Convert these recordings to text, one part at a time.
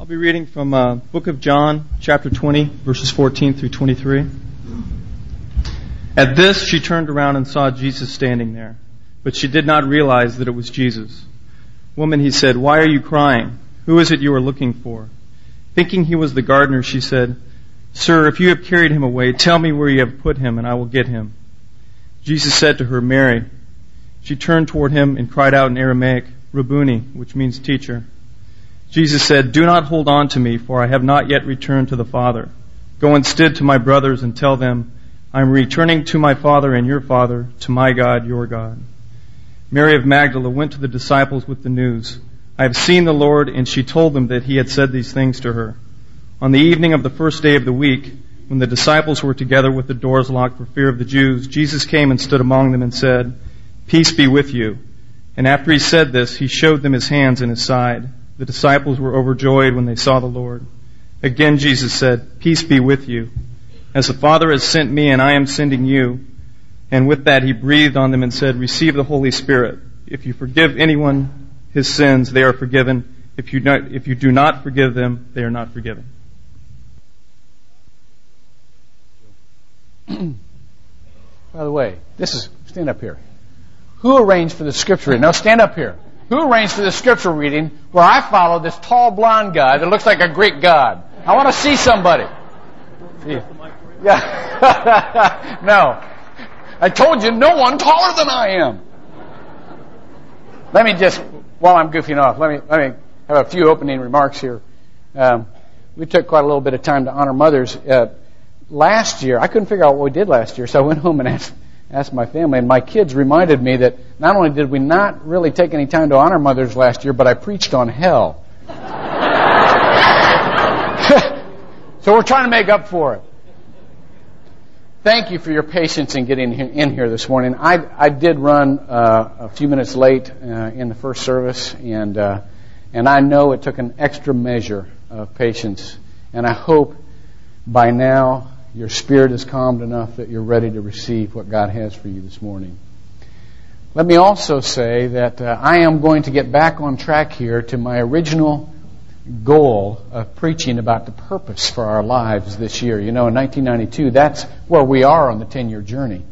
I'll be reading from uh, Book of John, chapter 20, verses 14 through 23. At this, she turned around and saw Jesus standing there, but she did not realize that it was Jesus. Woman, he said, why are you crying? Who is it you are looking for? Thinking he was the gardener, she said, Sir, if you have carried him away, tell me where you have put him, and I will get him. Jesus said to her, Mary. She turned toward him and cried out in Aramaic, Rabboni, which means teacher. Jesus said, Do not hold on to me, for I have not yet returned to the Father. Go instead to my brothers and tell them, I am returning to my Father and your Father, to my God, your God. Mary of Magdala went to the disciples with the news, I have seen the Lord, and she told them that he had said these things to her. On the evening of the first day of the week, when the disciples were together with the doors locked for fear of the Jews, Jesus came and stood among them and said, Peace be with you. And after he said this, he showed them his hands and his side. The disciples were overjoyed when they saw the Lord. Again, Jesus said, Peace be with you. As the Father has sent me, and I am sending you. And with that, he breathed on them and said, Receive the Holy Spirit. If you forgive anyone his sins, they are forgiven. If you, not, if you do not forgive them, they are not forgiven. By the way, this is, stand up here. Who arranged for the scripture? Now stand up here. Who arranged for the scripture reading where I follow this tall blonde guy that looks like a Greek god? I want to see somebody. Yeah. no. I told you no one taller than I am. Let me just, while I'm goofing off, let me, let me have a few opening remarks here. Um, we took quite a little bit of time to honor mothers. Uh, last year, I couldn't figure out what we did last year, so I went home and asked asked my family, and my kids reminded me that not only did we not really take any time to honor mothers last year, but I preached on hell. so we're trying to make up for it. Thank you for your patience in getting in here this morning. I, I did run uh, a few minutes late uh, in the first service, and uh, and I know it took an extra measure of patience, and I hope by now your spirit is calmed enough that you're ready to receive what God has for you this morning. Let me also say that uh, I am going to get back on track here to my original goal of preaching about the purpose for our lives this year. You know, in 1992, that's where we are on the 10 year journey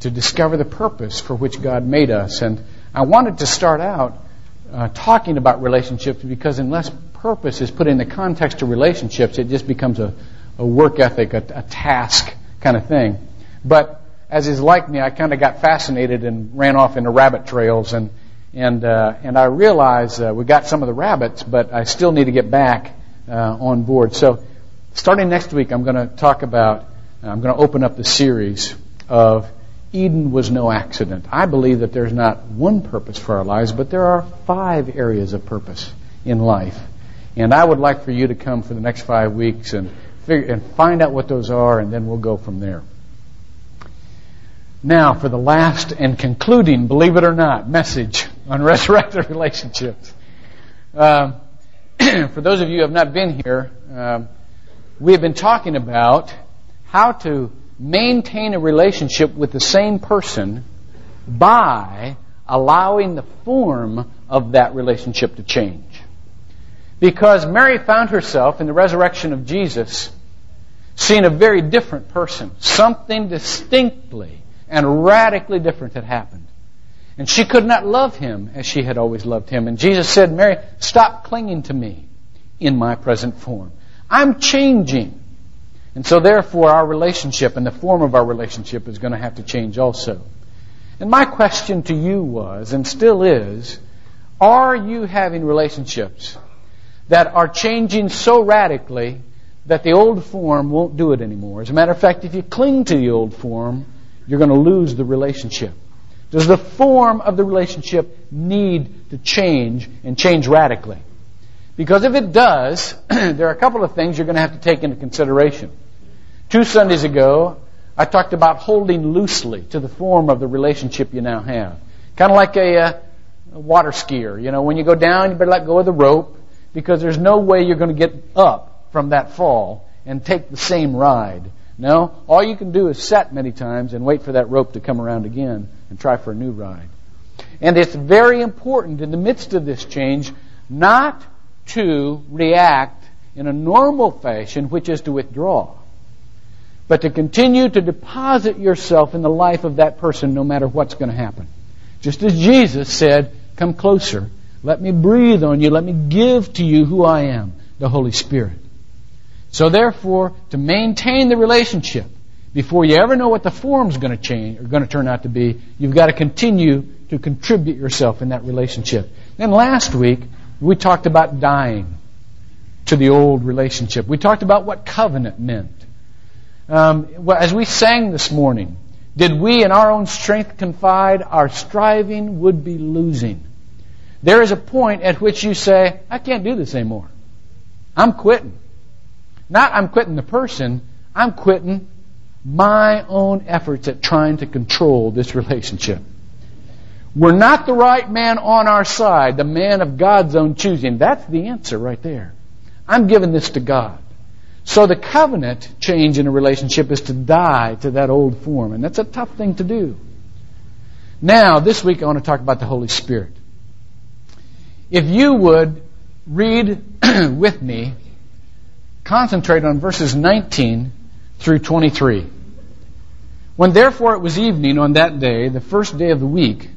to discover the purpose for which God made us. And I wanted to start out uh, talking about relationships because unless purpose is put in the context of relationships, it just becomes a, a work ethic, a, a task kind of thing. But as is like me, I kind of got fascinated and ran off into rabbit trails, and and uh, and I realized uh, we got some of the rabbits, but I still need to get back uh, on board. So, starting next week, I'm going to talk about. I'm going to open up the series of Eden was no accident. I believe that there's not one purpose for our lives, but there are five areas of purpose in life. And I would like for you to come for the next five weeks and figure, and find out what those are, and then we'll go from there. Now, for the last and concluding, believe it or not, message on resurrected relationships. Um, for those of you who have not been here, um, we have been talking about how to maintain a relationship with the same person by allowing the form of that relationship to change. Because Mary found herself in the resurrection of Jesus seeing a very different person. Something distinctly and radically different had happened. And she could not love him as she had always loved him. And Jesus said, Mary, stop clinging to me in my present form. I'm changing. And so therefore our relationship and the form of our relationship is going to have to change also. And my question to you was, and still is, are you having relationships that are changing so radically that the old form won't do it anymore. As a matter of fact, if you cling to the old form, you're going to lose the relationship. Does the form of the relationship need to change and change radically? Because if it does, there are a couple of things you're going to have to take into consideration. Two Sundays ago, I talked about holding loosely to the form of the relationship you now have. Kind of like a, uh, a water skier. You know, when you go down, you better let go of the rope because there's no way you're going to get up from that fall and take the same ride. No, all you can do is set many times and wait for that rope to come around again and try for a new ride. And it's very important in the midst of this change not to react in a normal fashion, which is to withdraw. But to continue to deposit yourself in the life of that person no matter what's going to happen. Just as Jesus said, Come closer. Let me breathe on you. Let me give to you who I am, the Holy Spirit. So therefore, to maintain the relationship, before you ever know what the form's going to change or going to turn out to be, you've got to continue to contribute yourself in that relationship. Then last week, we talked about dying to the old relationship. We talked about what covenant meant. Um, as we sang this morning, did we in our own strength confide, our striving would be losing. There is a point at which you say, I can't do this anymore. I'm quitting. Not I'm quitting the person, I'm quitting my own efforts at trying to control this relationship. We're not the right man on our side, the man of God's own choosing. That's the answer right there. I'm giving this to God. So the covenant change in a relationship is to die to that old form, and that's a tough thing to do. Now, this week I want to talk about the Holy Spirit. If you would read with me, concentrate on verses 19 through 23. When therefore it was evening on that day, the first day of the week,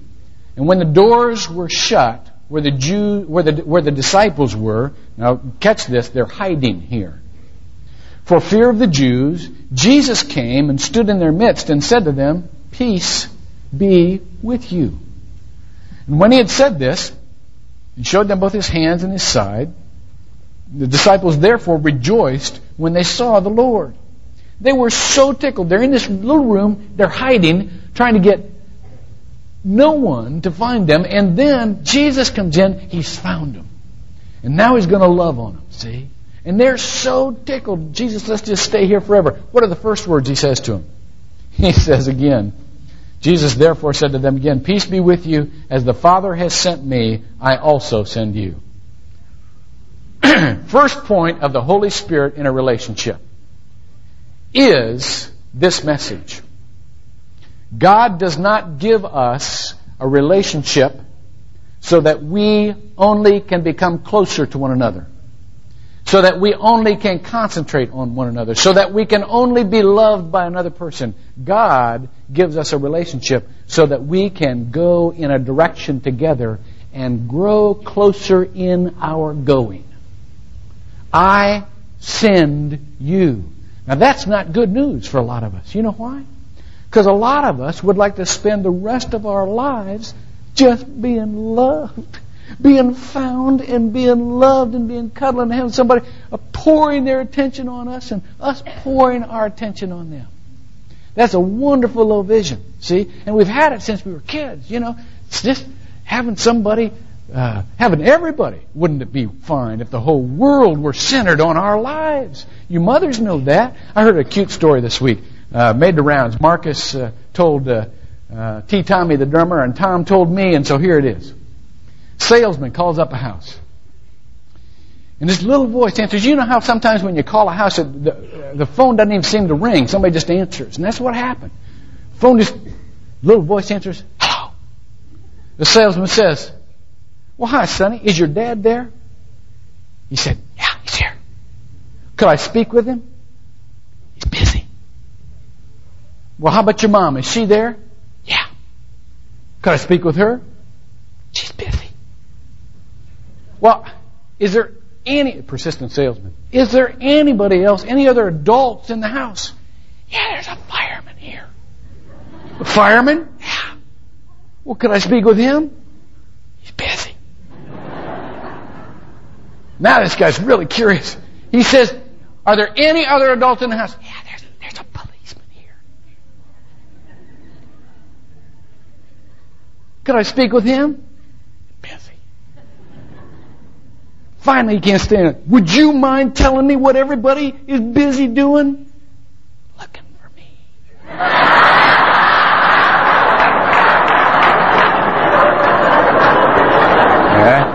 and when the doors were shut, where the Jew, where the, where the disciples were, now catch this, they're hiding here. For fear of the Jews, Jesus came and stood in their midst and said to them, Peace be with you. And when he had said this, he showed them both his hands and his side. The disciples therefore rejoiced when they saw the Lord. They were so tickled. They're in this little room, they're hiding, trying to get no one to find them. And then Jesus comes in, he's found them. And now he's going to love on them, see? And they're so tickled. Jesus, let's just stay here forever. What are the first words he says to them? He says again, Jesus therefore said to them again, Peace be with you. As the Father has sent me, I also send you. First point of the Holy Spirit in a relationship is this message. God does not give us a relationship so that we only can become closer to one another. So that we only can concentrate on one another. So that we can only be loved by another person. God gives us a relationship so that we can go in a direction together and grow closer in our going. I send you. Now that's not good news for a lot of us. You know why? Because a lot of us would like to spend the rest of our lives just being loved, being found and being loved and being cuddled and having somebody pouring their attention on us and us pouring our attention on them. That's a wonderful little vision, see? And we've had it since we were kids, you know. It's just having somebody, uh, having everybody. Wouldn't it be fine if the whole world were centered on our lives? You mothers know that. I heard a cute story this week uh, made the rounds. Marcus uh, told uh, uh, T. Tommy the drummer, and Tom told me, and so here it is. Salesman calls up a house. And this little voice answers. You know how sometimes when you call a house, the, the phone doesn't even seem to ring. Somebody just answers. And that's what happened. Phone just, little voice answers, hello. The salesman says, well, hi, Sonny. Is your dad there? He said, yeah, he's here. Could I speak with him? He's busy. Well, how about your mom? Is she there? Yeah. Could I speak with her? She's busy. Well, is there any persistent salesman? Is there anybody else, any other adults in the house? Yeah, there's a fireman here. A fireman? Yeah. Well, could I speak with him? He's busy. Now this guy's really curious. He says, Are there any other adults in the house? Yeah, there's, there's a policeman here. Could I speak with him? Busy. Finally, he can't stand it. Would you mind telling me what everybody is busy doing? Looking for me. yeah.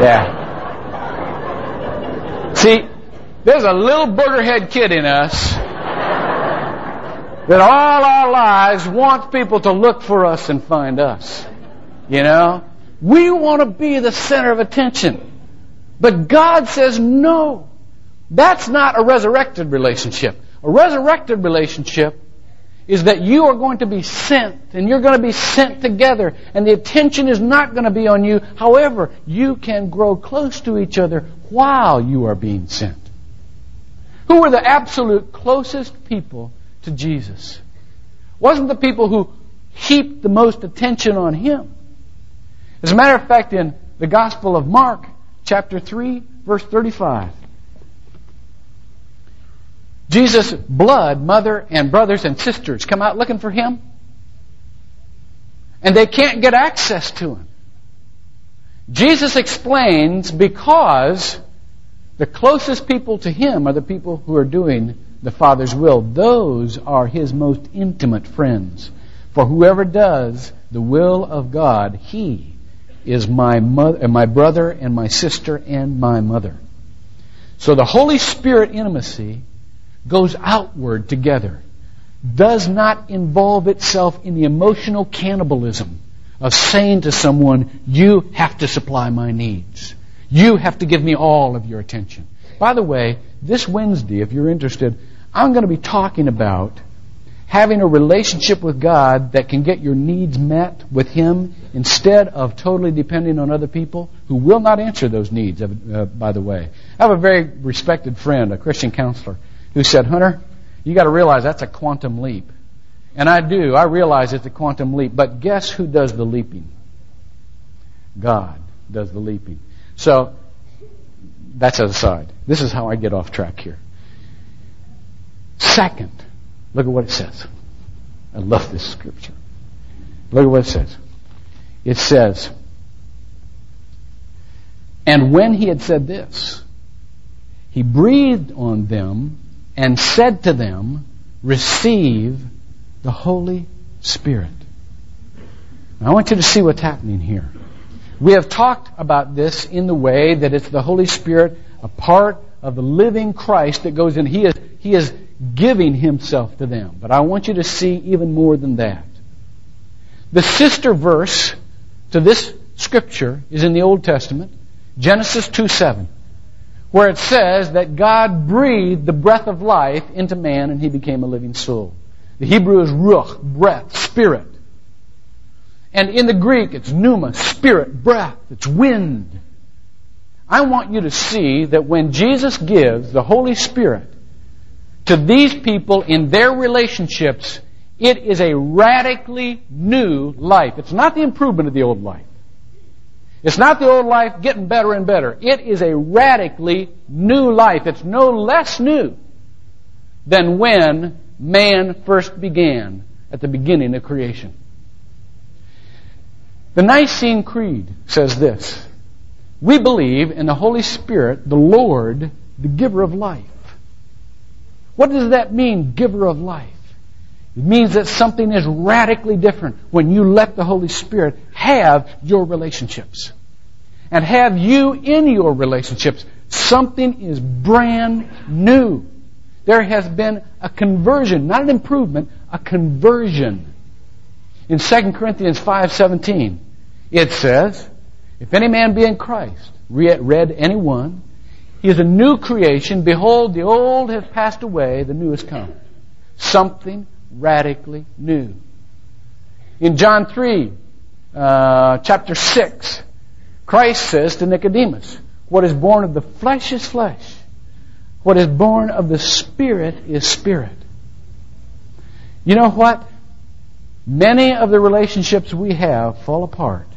Yeah. See, there's a little boogerhead kid in us that all our lives wants people to look for us and find us. You know? We want to be the center of attention. But God says no. That's not a resurrected relationship. A resurrected relationship is that you are going to be sent and you're going to be sent together and the attention is not going to be on you. However, you can grow close to each other while you are being sent. Who were the absolute closest people to Jesus? Wasn't the people who heaped the most attention on him. As a matter of fact, in the Gospel of Mark, chapter 3, verse 35, Jesus' blood, mother and brothers and sisters come out looking for him. And they can't get access to him. Jesus explains because the closest people to him are the people who are doing the Father's will. Those are his most intimate friends. For whoever does the will of God, he is my mother, my brother and my sister and my mother. So the Holy Spirit intimacy goes outward together, does not involve itself in the emotional cannibalism of saying to someone, you have to supply my needs. You have to give me all of your attention. By the way, this Wednesday, if you're interested, I'm going to be talking about having a relationship with God that can get your needs met with Him instead of totally depending on other people who will not answer those needs, uh, by the way. I have a very respected friend, a Christian counselor, who said, Hunter, you got to realize that's a quantum leap. And I do. I realize it's a quantum leap. But guess who does the leaping? God does the leaping. So, that's aside. This is how I get off track here. Second, look at what it says. I love this scripture. Look at what it says. It says, And when he had said this, he breathed on them and said to them, Receive the Holy Spirit. Now, I want you to see what's happening here. We have talked about this in the way that it's the Holy Spirit, a part of the living Christ that goes in. He is, he is giving himself to them. But I want you to see even more than that. The sister verse to this scripture is in the Old Testament, Genesis 2 7, where it says that God breathed the breath of life into man and he became a living soul. The Hebrew is ruach, breath, spirit. And in the Greek, it's pneuma, spirit, breath, it's wind. I want you to see that when Jesus gives the Holy Spirit to these people in their relationships, it is a radically new life. It's not the improvement of the old life. It's not the old life getting better and better. It is a radically new life. It's no less new than when man first began at the beginning of creation. The Nicene Creed says this We believe in the Holy Spirit, the Lord, the giver of life. What does that mean, giver of life? It means that something is radically different when you let the Holy Spirit have your relationships. And have you in your relationships. Something is brand new. There has been a conversion, not an improvement, a conversion. In 2 Corinthians 5:17, it says, "If any man be in Christ, read any one, he is a new creation. Behold, the old has passed away, the new has come. Something radically new. In John 3, uh, chapter 6, Christ says to Nicodemus, What is born of the flesh is flesh. What is born of the Spirit is spirit. You know what? Many of the relationships we have fall apart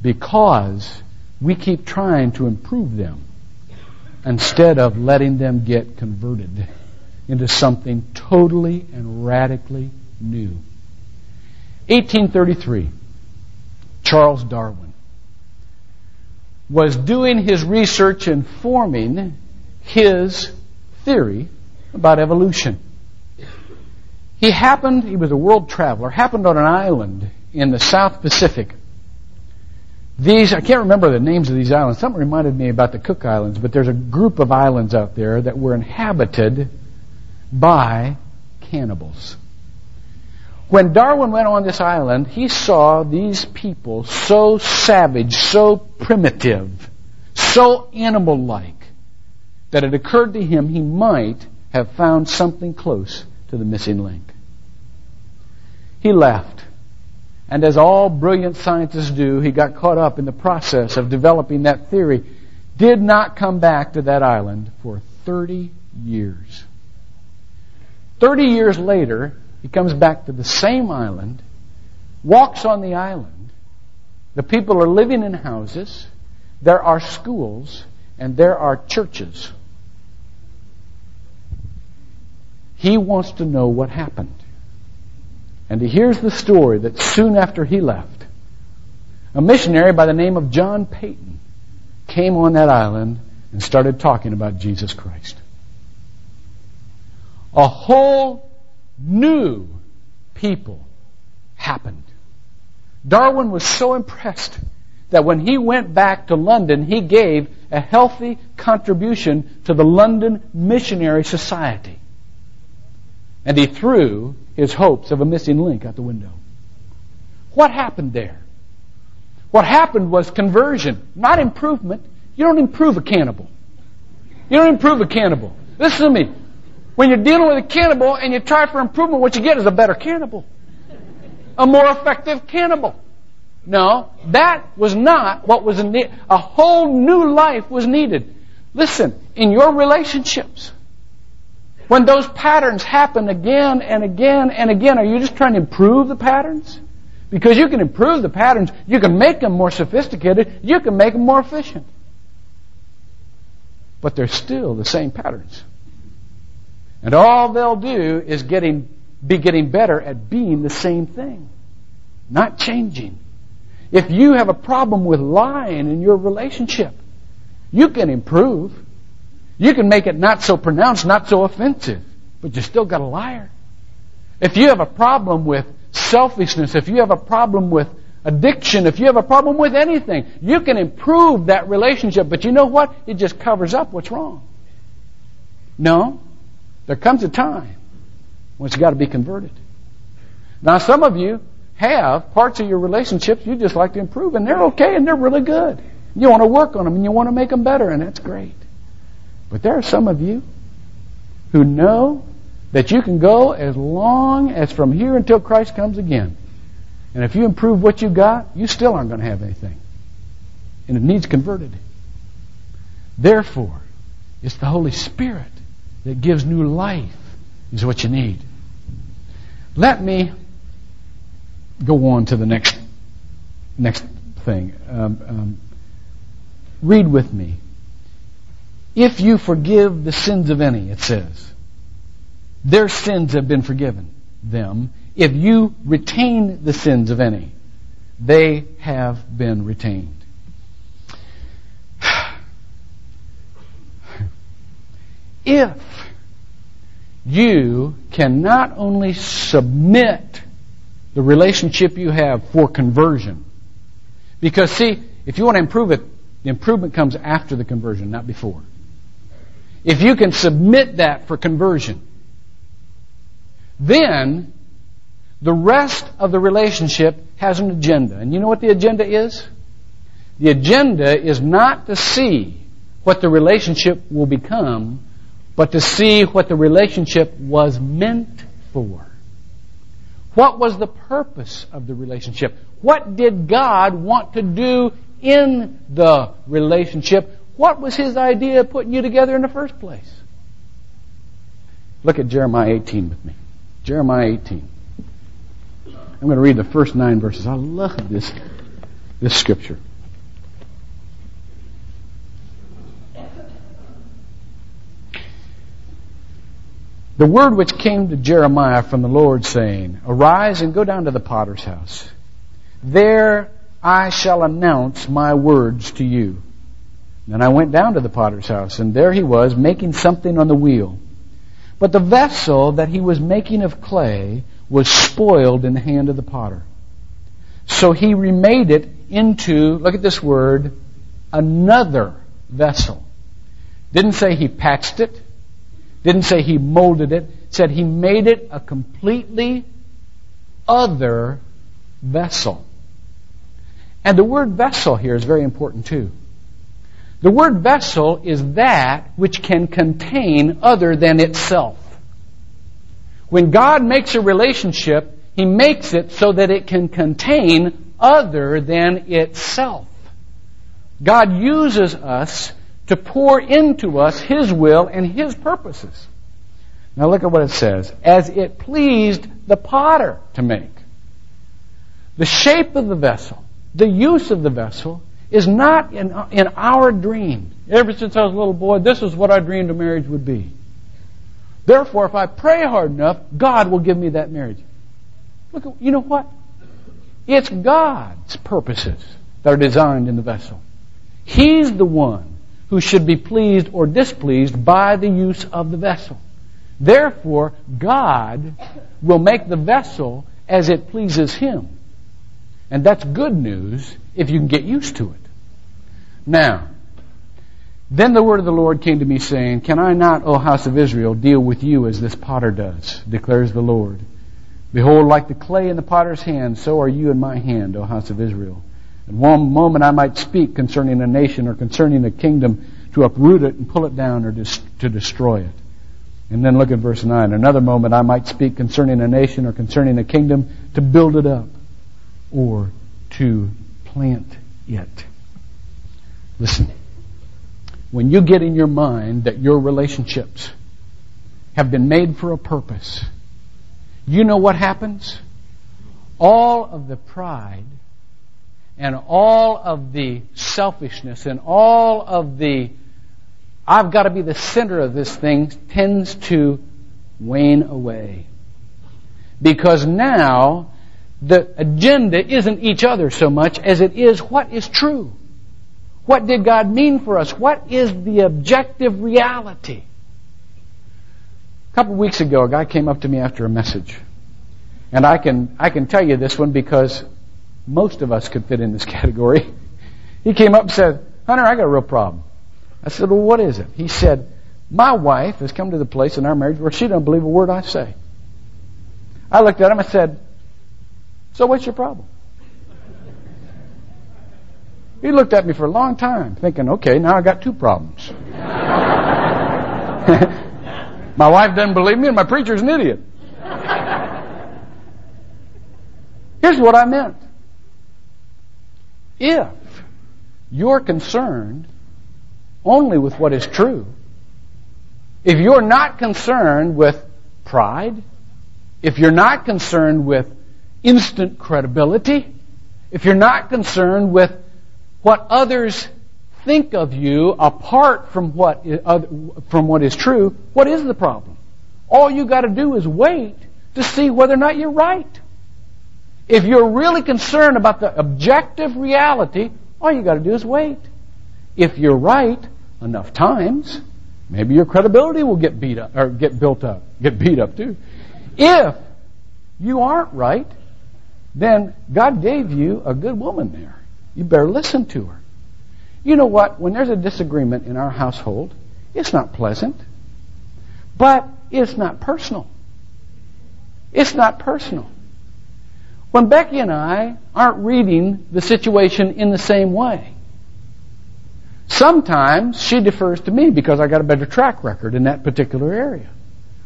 because we keep trying to improve them instead of letting them get converted into something totally and radically new. 1833, Charles Darwin was doing his research and forming his theory about evolution. He happened, he was a world traveler, happened on an island in the South Pacific these, I can't remember the names of these islands. Something reminded me about the Cook Islands, but there's a group of islands out there that were inhabited by cannibals. When Darwin went on this island, he saw these people so savage, so primitive, so animal-like, that it occurred to him he might have found something close to the missing link. He left. And as all brilliant scientists do, he got caught up in the process of developing that theory. Did not come back to that island for 30 years. 30 years later, he comes back to the same island, walks on the island. The people are living in houses. There are schools and there are churches. He wants to know what happened. And he hears the story that soon after he left, a missionary by the name of John Paton came on that island and started talking about Jesus Christ. A whole new people happened. Darwin was so impressed that when he went back to London, he gave a healthy contribution to the London Missionary Society. And he threw his hopes of a missing link out the window. What happened there? What happened was conversion, not improvement. You don't improve a cannibal. You don't improve a cannibal. Listen to me. When you're dealing with a cannibal and you try for improvement, what you get is a better cannibal. A more effective cannibal. No, that was not what was needed. A whole new life was needed. Listen, in your relationships, when those patterns happen again and again and again, are you just trying to improve the patterns? Because you can improve the patterns, you can make them more sophisticated, you can make them more efficient. But they're still the same patterns. And all they'll do is getting, be getting better at being the same thing, not changing. If you have a problem with lying in your relationship, you can improve. You can make it not so pronounced, not so offensive, but you still got a liar. If you have a problem with selfishness, if you have a problem with addiction, if you have a problem with anything, you can improve that relationship, but you know what? It just covers up what's wrong. No. There comes a time when it's got to be converted. Now, some of you have parts of your relationships you just like to improve, and they're okay and they're really good. You want to work on them and you want to make them better, and that's great. But there are some of you who know that you can go as long as from here until Christ comes again. And if you improve what you got, you still aren't going to have anything. And it needs converted. Therefore, it's the Holy Spirit that gives new life is what you need. Let me go on to the next next thing. Um, um, read with me. If you forgive the sins of any, it says, their sins have been forgiven them. If you retain the sins of any, they have been retained. If you can not only submit the relationship you have for conversion, because see, if you want to improve it, the improvement comes after the conversion, not before. If you can submit that for conversion, then the rest of the relationship has an agenda. And you know what the agenda is? The agenda is not to see what the relationship will become, but to see what the relationship was meant for. What was the purpose of the relationship? What did God want to do in the relationship? What was His idea of putting you together in the first place? Look at Jeremiah 18 with me. Jeremiah 18. I'm going to read the first nine verses. I love this, this scripture. The word which came to Jeremiah from the Lord saying, Arise and go down to the potter's house. There I shall announce my words to you. And I went down to the potter's house, and there he was, making something on the wheel. But the vessel that he was making of clay was spoiled in the hand of the potter. So he remade it into, look at this word, another vessel. Didn't say he patched it. Didn't say he molded it. Said he made it a completely other vessel. And the word vessel here is very important too. The word vessel is that which can contain other than itself. When God makes a relationship, He makes it so that it can contain other than itself. God uses us to pour into us His will and His purposes. Now look at what it says. As it pleased the potter to make. The shape of the vessel, the use of the vessel, is not in, in our dream. Ever since I was a little boy, this is what I dreamed a marriage would be. Therefore, if I pray hard enough, God will give me that marriage. Look, at, you know what? It's God's purposes that are designed in the vessel. He's the one who should be pleased or displeased by the use of the vessel. Therefore, God will make the vessel as it pleases Him. And that's good news if you can get used to it. Now, then the word of the Lord came to me saying, Can I not, O house of Israel, deal with you as this potter does, declares the Lord. Behold, like the clay in the potter's hand, so are you in my hand, O house of Israel. At one moment I might speak concerning a nation or concerning a kingdom to uproot it and pull it down or to destroy it. And then look at verse 9. Another moment I might speak concerning a nation or concerning a kingdom to build it up or to plant it. Listen, when you get in your mind that your relationships have been made for a purpose, you know what happens? All of the pride and all of the selfishness and all of the I've got to be the center of this thing tends to wane away. Because now the agenda isn't each other so much as it is what is true. What did God mean for us? What is the objective reality? A couple of weeks ago, a guy came up to me after a message. And I can, I can tell you this one because most of us could fit in this category. He came up and said, Hunter, I got a real problem. I said, well, what is it? He said, my wife has come to the place in our marriage where she doesn't believe a word I say. I looked at him and said, so what's your problem? He looked at me for a long time, thinking, okay, now I got two problems. my wife doesn't believe me, and my preacher's an idiot. Here's what I meant. If you're concerned only with what is true, if you're not concerned with pride, if you're not concerned with instant credibility, if you're not concerned with what others think of you apart from what is, from what is true, what is the problem? All you got to do is wait to see whether or not you're right. If you're really concerned about the objective reality, all you got to do is wait. If you're right enough times, maybe your credibility will get beat up or get built up, get beat up too. If you aren't right, then God gave you a good woman there. You better listen to her. You know what? When there's a disagreement in our household, it's not pleasant, but it's not personal. It's not personal. When Becky and I aren't reading the situation in the same way, sometimes she defers to me because I got a better track record in that particular area.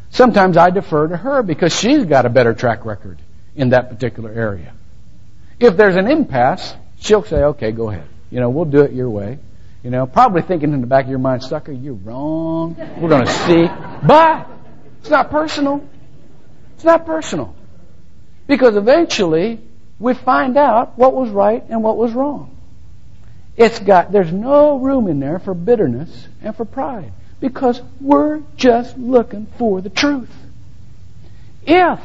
Sometimes I defer to her because she's got a better track record in that particular area. If there's an impasse, she'll say, okay, go ahead. You know, we'll do it your way. You know, probably thinking in the back of your mind, sucker, you're wrong. We're going to see. But it's not personal. It's not personal. Because eventually we find out what was right and what was wrong. It's got, there's no room in there for bitterness and for pride. Because we're just looking for the truth. If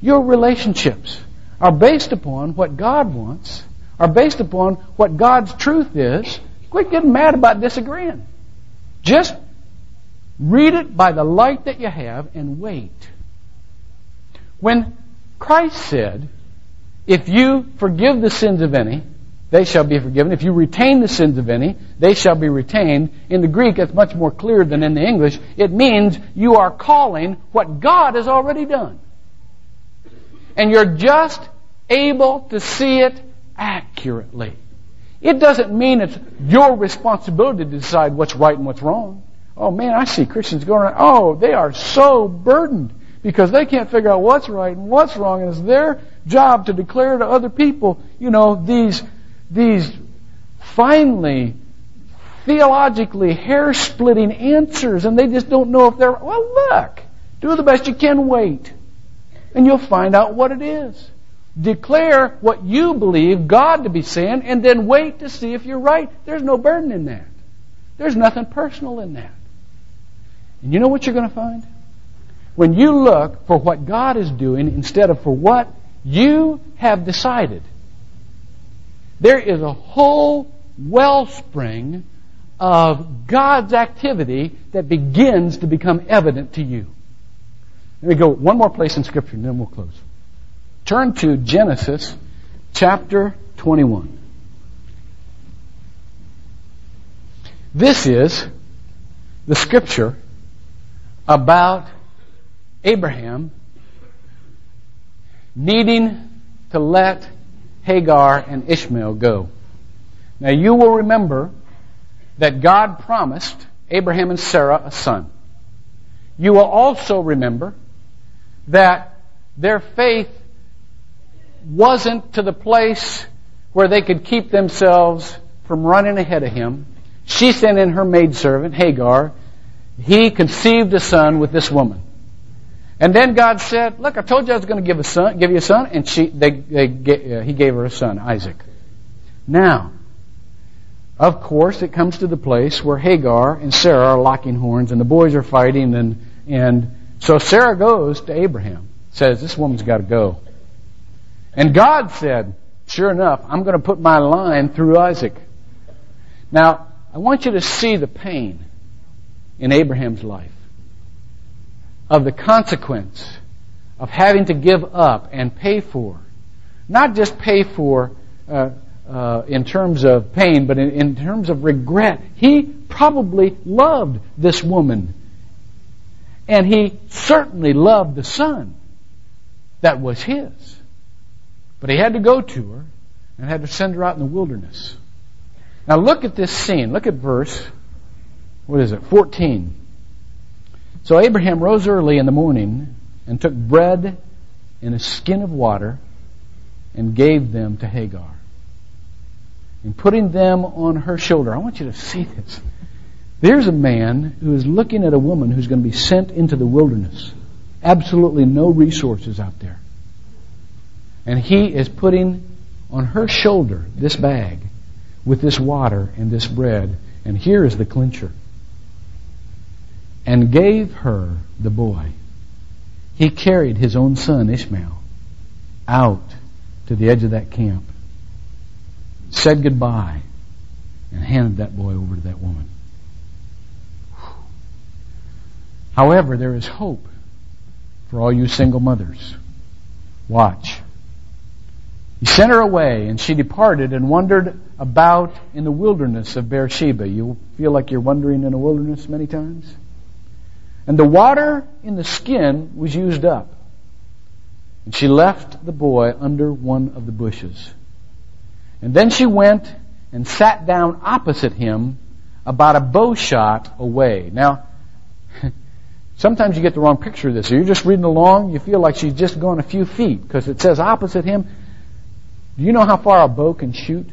your relationships are based upon what God wants, are based upon what God's truth is, quit getting mad about disagreeing. Just read it by the light that you have and wait. When Christ said, if you forgive the sins of any, they shall be forgiven. If you retain the sins of any, they shall be retained. In the Greek, it's much more clear than in the English. It means you are calling what God has already done. And you're just able to see it accurately. It doesn't mean it's your responsibility to decide what's right and what's wrong. Oh man, I see Christians going around, oh, they are so burdened because they can't figure out what's right and what's wrong, and it's their job to declare to other people, you know, these, these finely, theologically hair-splitting answers, and they just don't know if they're, well, look, do the best you can, wait. And you'll find out what it is. Declare what you believe God to be saying, and then wait to see if you're right. There's no burden in that. There's nothing personal in that. And you know what you're going to find? When you look for what God is doing instead of for what you have decided, there is a whole wellspring of God's activity that begins to become evident to you. Let me go one more place in Scripture and then we'll close. Turn to Genesis chapter 21. This is the scripture about Abraham needing to let Hagar and Ishmael go. Now you will remember that God promised Abraham and Sarah a son. You will also remember that their faith wasn't to the place where they could keep themselves from running ahead of him. She sent in her maidservant, Hagar. He conceived a son with this woman. And then God said, "Look, I told you I was going to give a son, give you a son," and she, they, they, uh, He gave her a son, Isaac. Now, of course, it comes to the place where Hagar and Sarah are locking horns, and the boys are fighting, and and so Sarah goes to Abraham, says, "This woman's got to go." And God said, "Sure enough, I'm going to put my line through Isaac." Now, I want you to see the pain in Abraham's life of the consequence of having to give up and pay for, not just pay for uh, uh, in terms of pain, but in, in terms of regret. He probably loved this woman, and he certainly loved the son that was his. But he had to go to her and had to send her out in the wilderness. Now look at this scene. Look at verse, what is it, 14. So Abraham rose early in the morning and took bread and a skin of water and gave them to Hagar. And putting them on her shoulder, I want you to see this. There's a man who is looking at a woman who's going to be sent into the wilderness. Absolutely no resources out there. And he is putting on her shoulder this bag with this water and this bread. And here is the clincher and gave her the boy. He carried his own son, Ishmael, out to the edge of that camp, said goodbye, and handed that boy over to that woman. However, there is hope for all you single mothers. Watch. He sent her away, and she departed and wandered about in the wilderness of Beersheba. You feel like you're wandering in a wilderness many times? And the water in the skin was used up. And she left the boy under one of the bushes. And then she went and sat down opposite him about a bow shot away. Now, sometimes you get the wrong picture of this. You're just reading along, you feel like she's just gone a few feet because it says opposite him. Do you know how far a bow can shoot?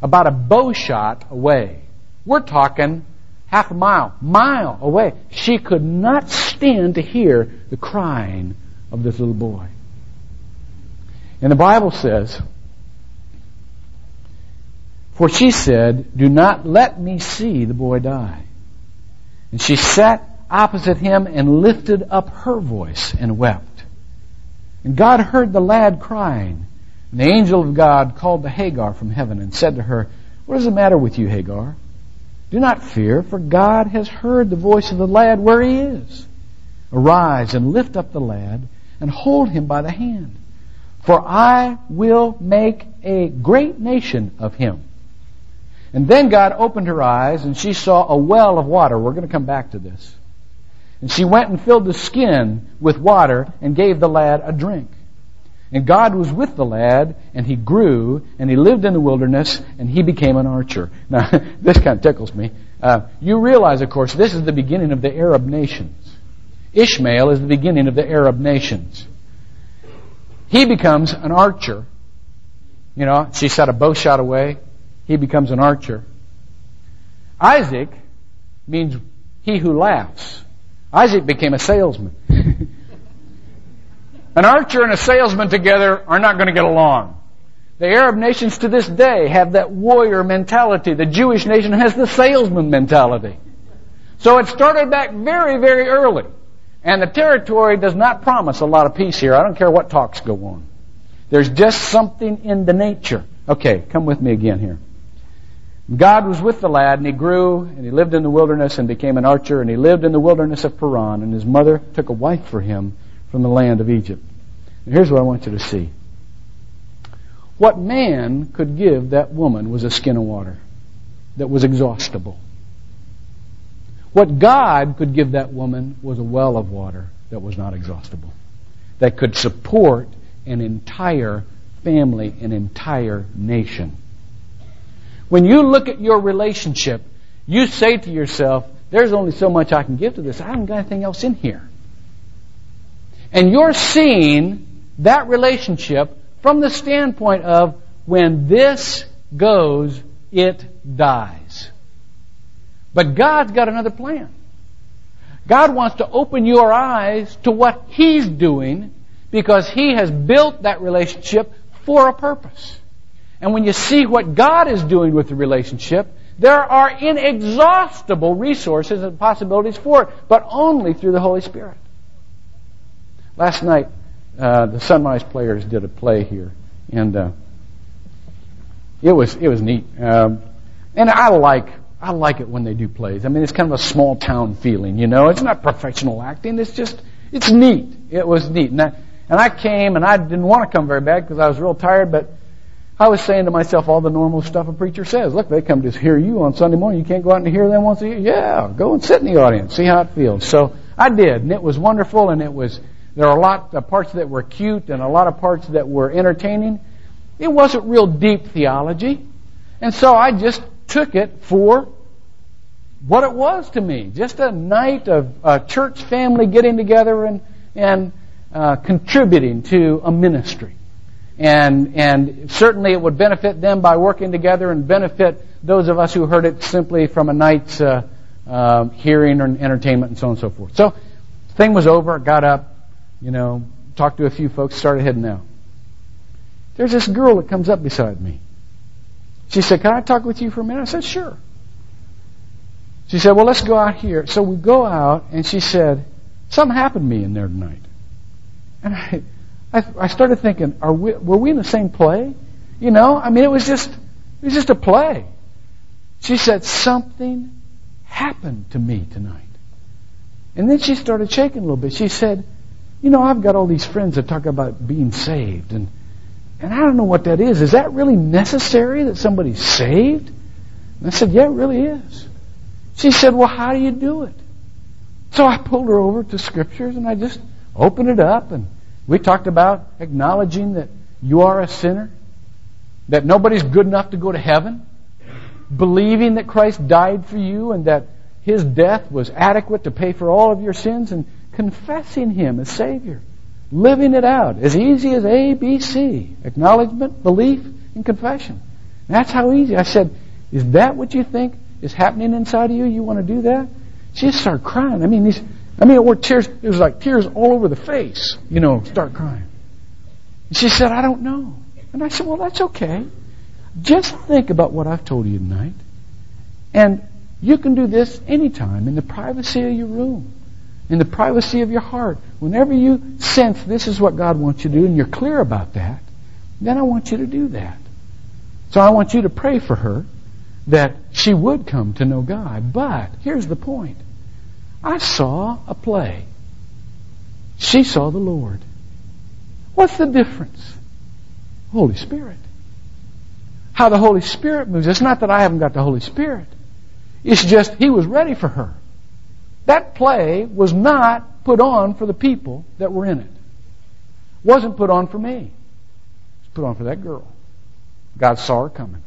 About a bow shot away. We're talking half a mile, mile away. She could not stand to hear the crying of this little boy. And the Bible says, For she said, Do not let me see the boy die. And she sat opposite him and lifted up her voice and wept. And God heard the lad crying. And the angel of God called to Hagar from heaven and said to her, What is the matter with you, Hagar? Do not fear, for God has heard the voice of the lad where he is. Arise and lift up the lad and hold him by the hand. For I will make a great nation of him. And then God opened her eyes and she saw a well of water. We're going to come back to this. And she went and filled the skin with water and gave the lad a drink. And God was with the lad, and he grew, and he lived in the wilderness, and he became an archer. Now, this kind of tickles me. Uh, you realize, of course, this is the beginning of the Arab nations. Ishmael is the beginning of the Arab nations. He becomes an archer. You know, she set a bow shot away. He becomes an archer. Isaac means he who laughs. Isaac became a salesman. An archer and a salesman together are not going to get along. The Arab nations to this day have that warrior mentality. The Jewish nation has the salesman mentality. So it started back very, very early. And the territory does not promise a lot of peace here. I don't care what talks go on. There's just something in the nature. Okay, come with me again here. God was with the lad, and he grew, and he lived in the wilderness and became an archer, and he lived in the wilderness of Paran, and his mother took a wife for him from the land of Egypt. And here's what I want you to see. What man could give that woman was a skin of water that was exhaustible. What God could give that woman was a well of water that was not exhaustible, that could support an entire family, an entire nation. When you look at your relationship, you say to yourself, there's only so much I can give to this. I haven't got anything else in here. And you're seeing that relationship from the standpoint of when this goes, it dies. But God's got another plan. God wants to open your eyes to what He's doing because He has built that relationship for a purpose. And when you see what God is doing with the relationship, there are inexhaustible resources and possibilities for it, but only through the Holy Spirit. Last night, uh, the Sunrise Players did a play here, and uh, it was it was neat. Um, and I like I like it when they do plays. I mean, it's kind of a small town feeling, you know. It's not professional acting. It's just it's neat. It was neat, and I, and I came, and I didn't want to come very bad because I was real tired, but I was saying to myself all the normal stuff a preacher says. Look, they come to hear you on Sunday morning. You can't go out and hear them once a year. Yeah, go and sit in the audience, see how it feels. So I did, and it was wonderful, and it was there are a lot of parts that were cute and a lot of parts that were entertaining. It wasn't real deep theology. And so I just took it for what it was to me. Just a night of a church family getting together and, and uh, contributing to a ministry. And, and certainly it would benefit them by working together and benefit those of us who heard it simply from a night's uh, uh, hearing or entertainment and so on and so forth. So, thing was over, got up, you know, talked to a few folks, started heading out. There's this girl that comes up beside me. She said, Can I talk with you for a minute? I said, Sure. She said, Well, let's go out here. So we go out, and she said, Something happened to me in there tonight. And I, I, I started thinking, are we, were we in the same play? You know, I mean, it was just, it was just a play. She said, Something happened to me tonight. And then she started shaking a little bit. She said, you know, I've got all these friends that talk about being saved, and and I don't know what that is. Is that really necessary that somebody's saved? And I said, Yeah, it really is. She said, Well, how do you do it? So I pulled her over to scriptures and I just opened it up and we talked about acknowledging that you are a sinner, that nobody's good enough to go to heaven, believing that Christ died for you and that his death was adequate to pay for all of your sins and confessing Him as Savior, living it out as easy as A, B, C acknowledgement, belief, and confession. That's how easy. I said, Is that what you think is happening inside of you? You want to do that? She just started crying. I mean, these, I mean, it were tears, it was like tears all over the face, you know, start crying. And she said, I don't know. And I said, Well, that's okay. Just think about what I've told you tonight. And you can do this anytime in the privacy of your room in the privacy of your heart, whenever you sense this is what God wants you to do and you're clear about that, then I want you to do that. So I want you to pray for her that she would come to know God. But here's the point I saw a play. She saw the Lord. What's the difference? Holy Spirit. How the Holy Spirit moves. It's not that I haven't got the Holy Spirit. It's just He was ready for her. That play was not put on for the people that were in it. Wasn't put on for me. It was put on for that girl. God saw her coming.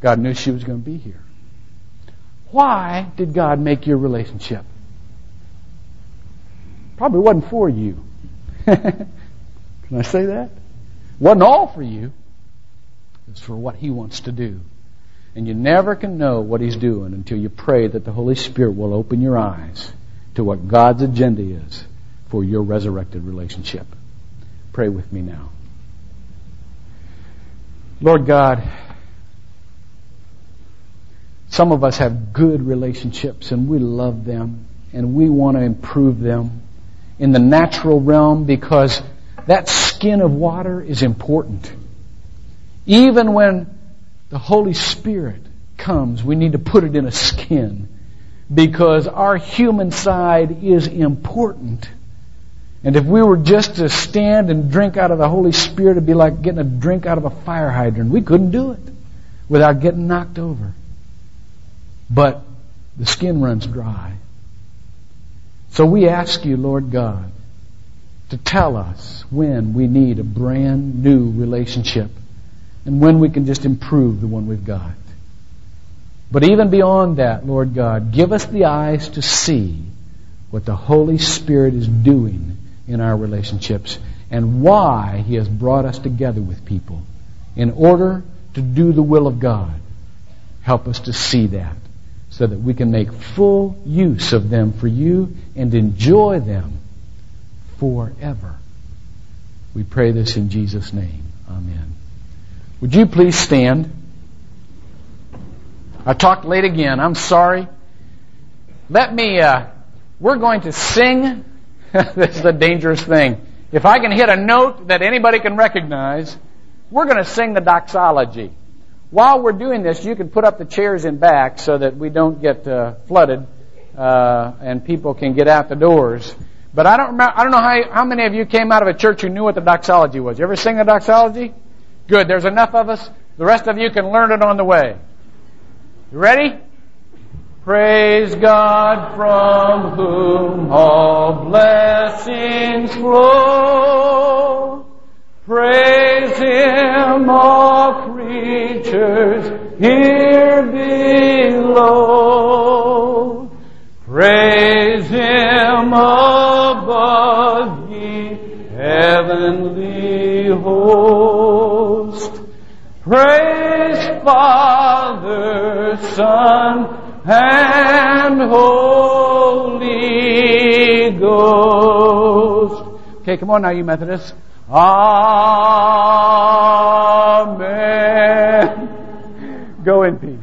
God knew she was going to be here. Why did God make your relationship? Probably wasn't for you. Can I say that? Wasn't all for you. It's for what He wants to do. And you never can know what He's doing until you pray that the Holy Spirit will open your eyes to what God's agenda is for your resurrected relationship. Pray with me now. Lord God, some of us have good relationships and we love them and we want to improve them in the natural realm because that skin of water is important. Even when the Holy Spirit comes, we need to put it in a skin because our human side is important. And if we were just to stand and drink out of the Holy Spirit, it'd be like getting a drink out of a fire hydrant. We couldn't do it without getting knocked over. But the skin runs dry. So we ask you, Lord God, to tell us when we need a brand new relationship and when we can just improve the one we've got. But even beyond that, Lord God, give us the eyes to see what the Holy Spirit is doing in our relationships and why He has brought us together with people in order to do the will of God. Help us to see that so that we can make full use of them for you and enjoy them forever. We pray this in Jesus' name. Amen. Would you please stand? I talked late again. I'm sorry. Let me, uh, we're going to sing. this is a dangerous thing. If I can hit a note that anybody can recognize, we're going to sing the doxology. While we're doing this, you can put up the chairs in back so that we don't get uh, flooded uh, and people can get out the doors. But I don't remember, I don't know how, how many of you came out of a church who knew what the doxology was. You ever sing the doxology? Good. There's enough of us. The rest of you can learn it on the way. You ready? Praise God from whom all blessings flow. Praise Him, all creatures here below. Praise Him above ye heavenly host. Praise Father, Son, and Holy Ghost. Okay, come on now, you Methodists. Amen. Go in peace.